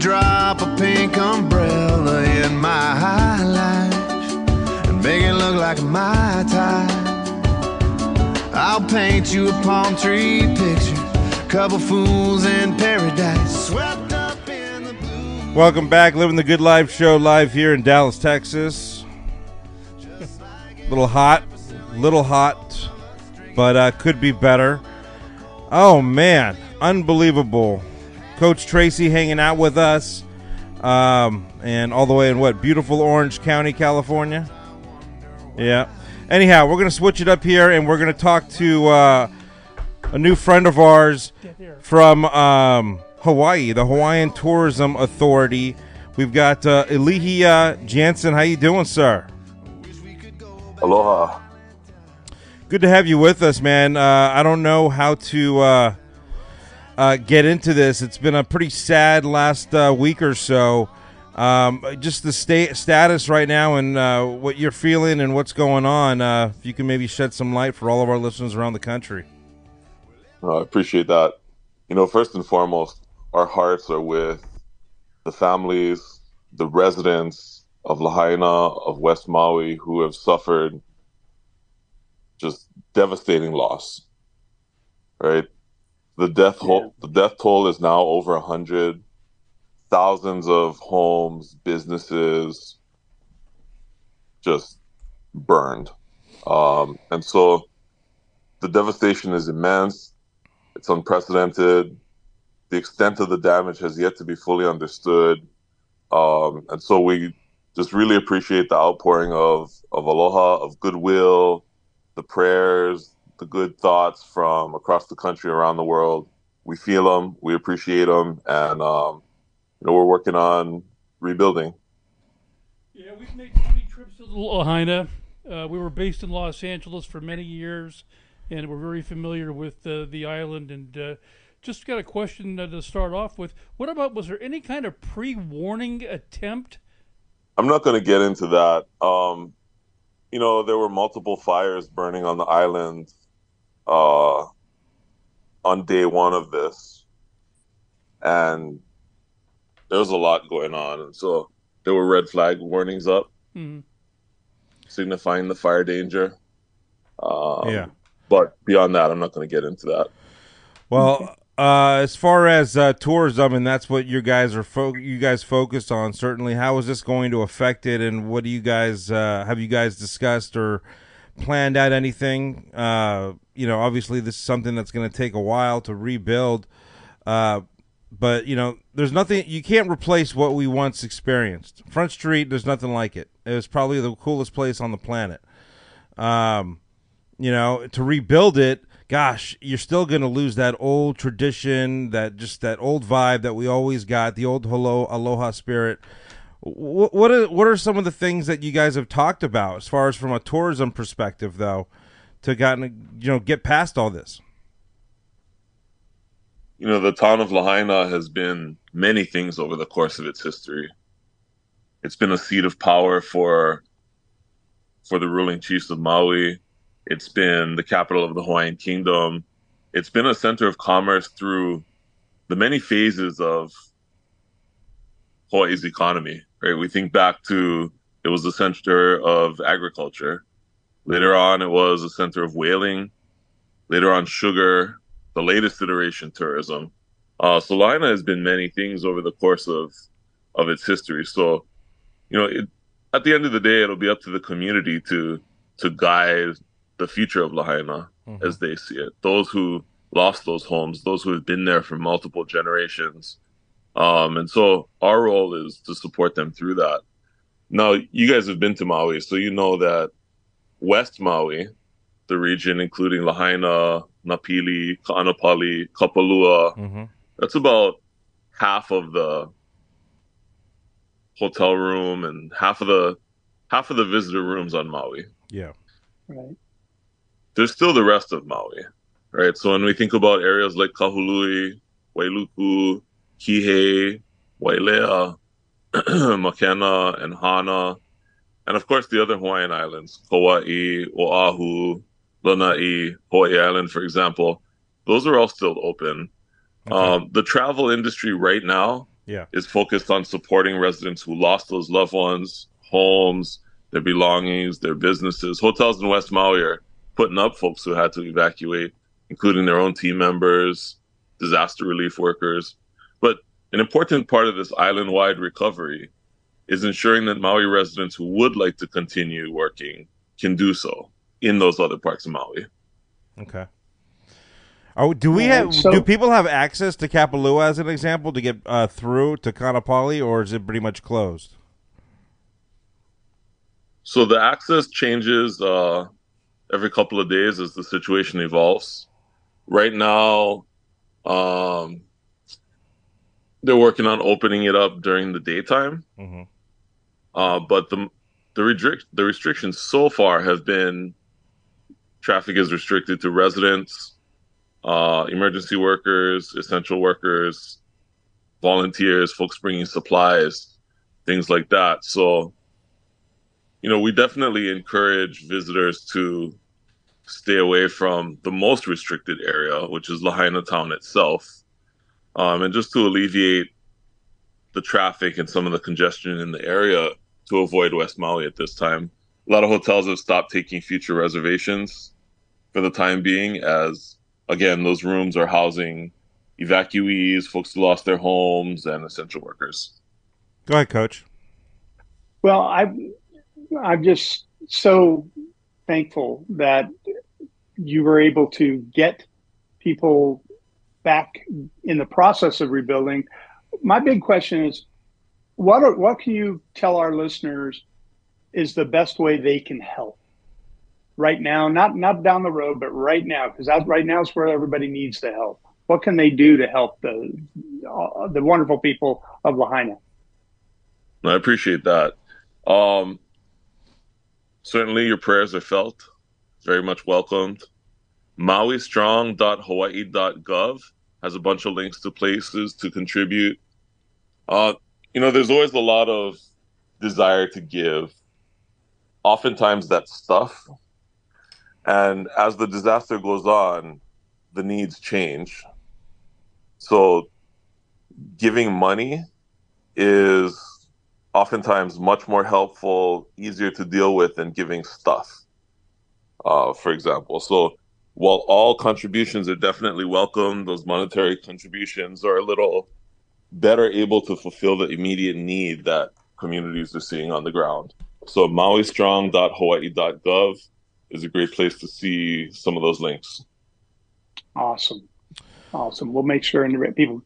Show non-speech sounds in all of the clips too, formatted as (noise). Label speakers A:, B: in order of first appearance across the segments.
A: drop a pink umbrella in my high life and make it look like my tie. I'll paint you a palm tree picture, couple fools in paradise, swept up in the blue.
B: Welcome back, Living the Good Life show live here in Dallas, Texas. Little hot, little hot, but uh, could be better. Oh man, unbelievable! Coach Tracy hanging out with us, um, and all the way in what beautiful Orange County, California. Yeah. Anyhow, we're gonna switch it up here, and we're gonna talk to uh, a new friend of ours from um, Hawaii, the Hawaiian Tourism Authority. We've got uh, Ilihia Gionson. How you doing, sir?
C: Aloha.
B: Good to have you with us, man. Uh, I don't know how to uh, uh, get into this. It's been a pretty sad last uh, week or so. Um, just the state status right now and uh, what you're feeling and what's going on. Uh, if you can maybe shed some light for all of our listeners around the country.
C: Uh, I appreciate that. You know, first and foremost, our hearts are with the families, the residents of Lahaina, of West Maui, who have suffered just devastating loss. Right, the death toll, the death toll is now over a hundred. Thousands of homes, businesses, just burned, um, and so the devastation is immense. It's unprecedented. The extent of the damage has yet to be fully understood. Um, and so we just really appreciate the outpouring of, of aloha, of goodwill, the prayers, the good thoughts from across the country, around the world. We feel them, we appreciate them, and um, you know we're working on rebuilding.
D: Yeah, we've made 20 trips to Lahaina. Uh, we were based in Los Angeles for many years, and we're very familiar with uh, the island. And uh, just got a question uh, to start off with. What about, was there any kind of pre warning attempt?
C: I'm not going to get into that. Um, you know, there were multiple fires burning on the island uh, on day one of this, and there was a lot going on, and so there were red flag warnings up,
D: Mhm.
C: signifying the fire danger. Um,
B: Yeah.
C: But beyond that, I'm not going to get into that.
B: Well, uh, as far as uh, tourism, and that's what you guys are fo- you guys focused on. Certainly, how is this going to affect it, and what do you guys uh, have you guys discussed or planned out anything? Uh, you know, obviously, this is something that's going to take a while to rebuild. Uh, but you know, there's nothing you can't replace what we once experienced. Front Street, there's nothing like it. It was probably the coolest place on the planet. Um, you know, to rebuild it, gosh, you're still going to lose that old tradition, that just that old vibe that we always got, the old hello aloha spirit. What what are what are some of the things that you guys have talked about as far as from a tourism perspective, though, to gotten you know get past all this?
C: You know, the town of Lahaina has been many things over the course of its history. It's been a seat of power for for the ruling chiefs of Maui. It's been the capital of the Hawaiian kingdom. It's been a center of commerce through the many phases of Hawaii's economy, right? We think back to it was the center of agriculture. Later on, it was a center of whaling. Later on, sugar. The latest iteration, tourism. Uh, so Lahaina has been many things over the course of of its history. So, you know, it, at the end of the day, it'll be up to the community to to guide the future of Lahaina as they see it. Those who lost those homes, those who have been there for multiple generations, um, and so our role is to support them through that. Now, you guys have been to Maui, so you know that West Maui, the region including Lahaina, Napili, Ka'anapali, Kapalua,
B: Mm-hmm.
C: that's about half of the hotel room and half of the half of the visitor rooms on Maui.
B: Yeah.
D: Right.
C: There's still the rest of Maui, right? So when we think about areas like Kahului, Wailuku, Kihei, Wailea, (clears throat) Makena, and Hana, and of course the other Hawaiian islands, Kauai, Oahu, Lanai, Hawaii Island, for example, those are all still open.
B: Okay.
C: Um, the travel industry right now
B: Yeah.
C: is focused on supporting residents who lost those loved ones, homes, their belongings, their businesses. Hotels in West Maui are putting up folks who had to evacuate, including their own team members, disaster relief workers. But an important part of this island wide recovery is ensuring that Maui residents who would like to continue working can do so in those other parts of Maui.
B: Okay. Oh, do we have?
E: so-
B: do people have access to Kapalua as an example to get uh, through to Ka'anapali, or is it pretty much closed?
C: So the access changes uh, every couple of days as the situation evolves. Right now, um, they're working on opening it up during the daytime,
B: Mhm.
C: uh, but the the, restrict the restrictions so far have been traffic is restricted to residents, uh, emergency workers, essential workers, volunteers, folks bringing supplies, things like that. So you know, we definitely encourage visitors to stay away from the most restricted area, which is Lahaina town itself. Um, and just to alleviate the traffic and some of the congestion in the area to avoid West Maui at this time. A lot of hotels have stopped taking future reservations for the time being, as again, those rooms are housing evacuees, folks who lost their homes, and essential workers.
B: Go ahead, Coach.
E: Well, I'm I'm just so thankful that you were able to get people back in the process of rebuilding. My big question is, what are, what can you tell our listeners is the best way they can help right now? Not not down the road, but right now, because right now is where everybody needs the help. What can they do to help the uh, the wonderful people of Lahaina?
C: I appreciate that. Um, certainly, your prayers are felt, very much welcomed. MauiStrong.hawaii.gov has a bunch of links to places to contribute. Uh, you know, there's always a lot of desire to give. Oftentimes, that's stuff. And as the disaster goes on, the needs change. So, giving money is oftentimes much more helpful, easier to deal with than giving stuff, uh, for example. So while all contributions are definitely welcome, those monetary contributions are a little better able to fulfill the immediate need that communities are seeing on the ground. So mauistrong.hawaii.gov is a great place to see some of those links.
E: Awesome. Awesome. We'll make sure and people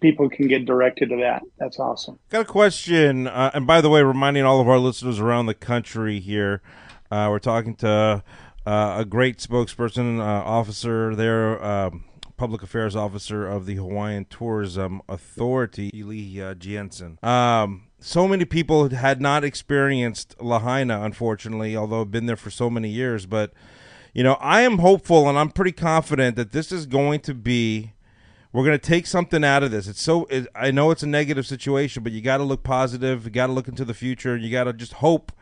E: people can get directed to that. That's awesome.
B: Got a question, uh, and by the way, reminding all of our listeners around the country here, uh, we're talking to uh, a great spokesperson, uh, officer there, um, public affairs officer of the Hawaiian Tourism Authority, Eli uh, Gionson. Um, so many people had not experienced Lahaina, unfortunately, although I've been there for so many years. But you know, I am hopeful, and I'm pretty confident that this is going to be we're going to take something out of this. It's so it, I know it's a negative situation, but you got to look positive. You got to look into the future. And you got to just hope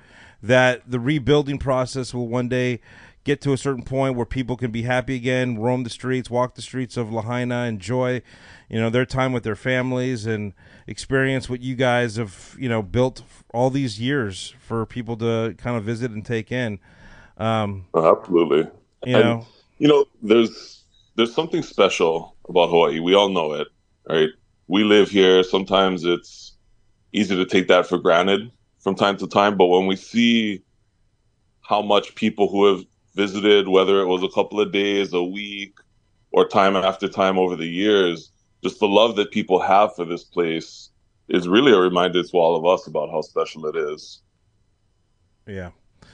B: that the rebuilding process will one day get to a certain point where people can be happy again, roam the streets, walk the streets of Lahaina, enjoy, you know, their time with their families and experience what you guys have, you know, built all these years for people to kind of visit and take in. Um,
C: Absolutely.
B: you
C: And-
B: know,
C: You know, there's there's something special about Hawaii. We all know it, right? We live here. Sometimes it's easy to take that for granted from time to time, but when we see how much people who have visited, whether it was a couple of days, a week, or time after time over the years, just the love that people have for this place is really a reminder to all of us about how special it is.
B: yeah.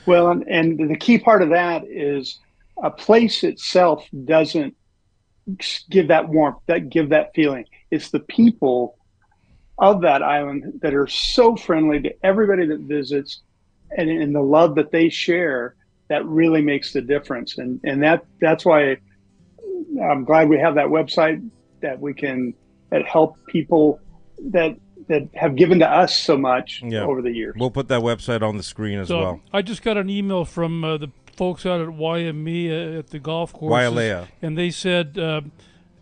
E: Well, and, and the key part of that is a place itself doesn't give that warmth, that give that feeling. It's the people of that island that are so friendly to everybody that visits, and, and the love that they share that really makes the difference. And and that that's why I'm glad we have that website that we can that help people that that have given to us so much
B: Yeah.
E: over the years.
B: We'll put that website on the screen as
D: So
B: well.
D: I just got an email from uh, the folks out at YME uh, at the golf course,
B: Wailea.
D: and they said, uh,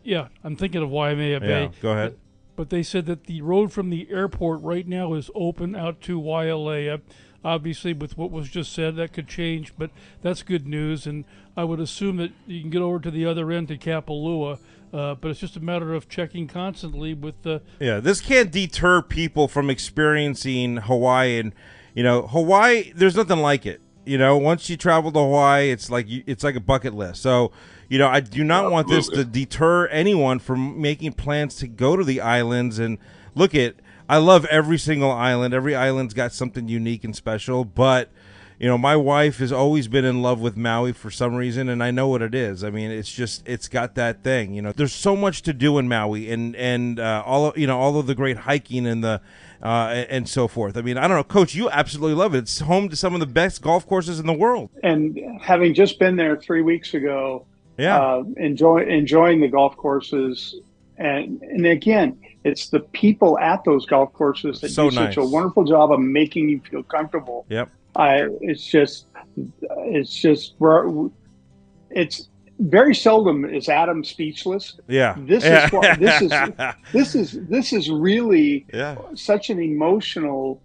D: "Yeah, I'm thinking of Waimea Bay."
B: Yeah. Go ahead.
D: but they said that the road from the airport right now is open out to Wailea. Obviously, with what was just said, that could change, but that's good news. And I would assume that you can get over to the other end to Kapalua. Uh, but it's just a matter of checking constantly with the.
B: Yeah, this can't deter people from experiencing Hawaii, and you know, Hawaii. There's nothing like it. You know, once you travel to Hawaii, it's like you, it's like a bucket list. So, you know, I do not want this to deter anyone from making plans to go to the islands and look at. I love every single island. Every island's got something unique and special, but you know, my wife has always been in love with Maui for some reason, and I know what it is. I mean, it's just it's got that thing. You know, there's so much to do in Maui, and and uh, all of, you know all of the great hiking and the uh, and so forth. I mean, I don't know, Coach, you absolutely love it. It's home to some of the best golf courses in the world.
E: And having just been there three weeks ago,
B: yeah,
E: uh, enjoy enjoying the golf courses, and and again, it's the people at those golf courses that
B: So
E: do
B: nice.
E: such a wonderful job of making you feel comfortable.
B: Yep.
E: I it's just it's just we're, it's very seldom is Adam speechless.
B: Yeah.
E: This
B: yeah.
E: is what this is (laughs) this is this is really
B: yeah.
E: such an emotional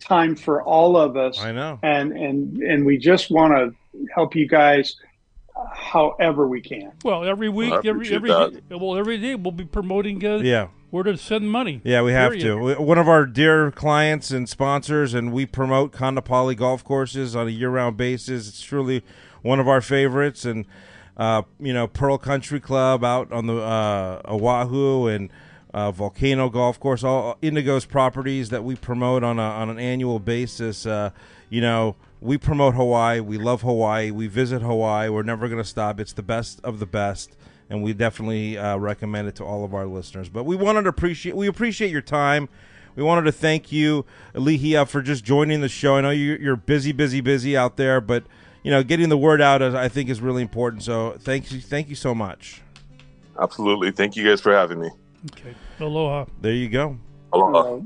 E: time for all of us
B: I know.
E: and and and we just want to help you guys however we can
D: Well, every week,
C: I
D: every
C: appreciate
D: every day, well, every day we'll be promoting uh,
B: Yeah.
D: Where to send money.
B: Yeah, we have
D: Period.
B: to. We- One of our dear clients and sponsors, and we promote Ka'anapali golf courses on a year-round basis. It's truly one of our favorites, and uh, you know, Pearl Country Club out on the uh, Oahu and uh, Volcano Golf Course, all Indigo's properties that we promote on a, on an annual basis. Uh, you know, we promote Hawaii. We love Hawaii. We visit Hawaii. We're never going to stop. It's the best of the best and we definitely uh, recommend it to all of our listeners. But we wanted to appreciate we appreciate your time. We wanted to thank you, Lihia, for just joining the show. I know you- you're busy, busy, busy out there, but you know, getting the word out, is- I think, is really important. So, thank you, thank you so much.
C: Absolutely. Thank you guys for having me.
D: Okay. Aloha.
B: There you go.
C: Aloha.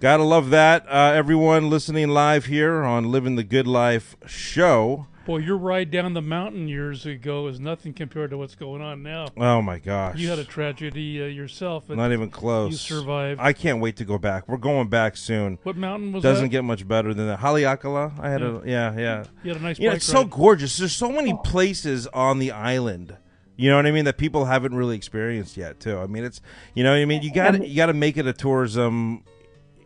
B: Gotta love that. Uh, everyone listening live here on Living the Good Life show.
D: Boy, your ride down the mountain years ago is nothing compared to what's going on now.
B: Oh my gosh,
D: You had a tragedy uh, yourself.
B: Not even close.
D: You survived.
B: I can't wait to go back. We're going back soon.
D: what mountain was
B: Doesn't
D: that?
B: get much better than that. Haleakala. I had a yeah, yeah.
D: you had a nice bike
B: it's so gorgeous. There's so many places on the island. You know what I mean that people haven't really experienced yet, too. I mean, it's you know what I mean. You got you got to make it a tourism,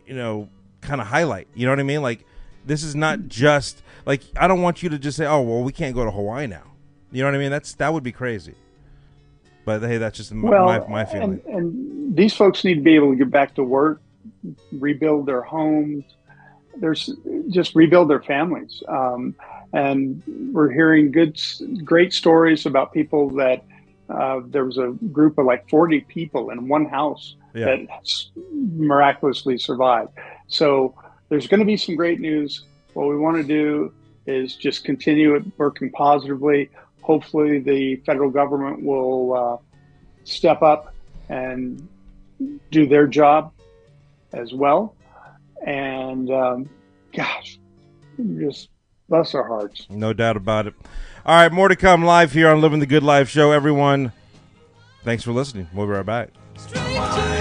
B: you know, kind of highlight. You know what I mean? Like this is not just like I don't want you to just say, oh well, we can't go to Hawaii now. You know what I mean? That's that would be crazy. But hey, that's just my
E: well,
B: my, my feeling.
E: and, and these folks need to be able to get back to work, rebuild their homes. There's just rebuild their families. Um, and we're hearing good, great stories about people that uh, there was a group of like 40 people in one house
B: Yeah.
E: that miraculously survived. So there's going to be some great news. What we want to do is just continue it working positively. Hopefully, the federal government will uh, step up and do their job as well. And um, gosh, just bless our hearts.
B: No doubt about it. All right, more to come live here on Living the Good Life show. Everyone, thanks for listening. We'll be right back.
F: Stranger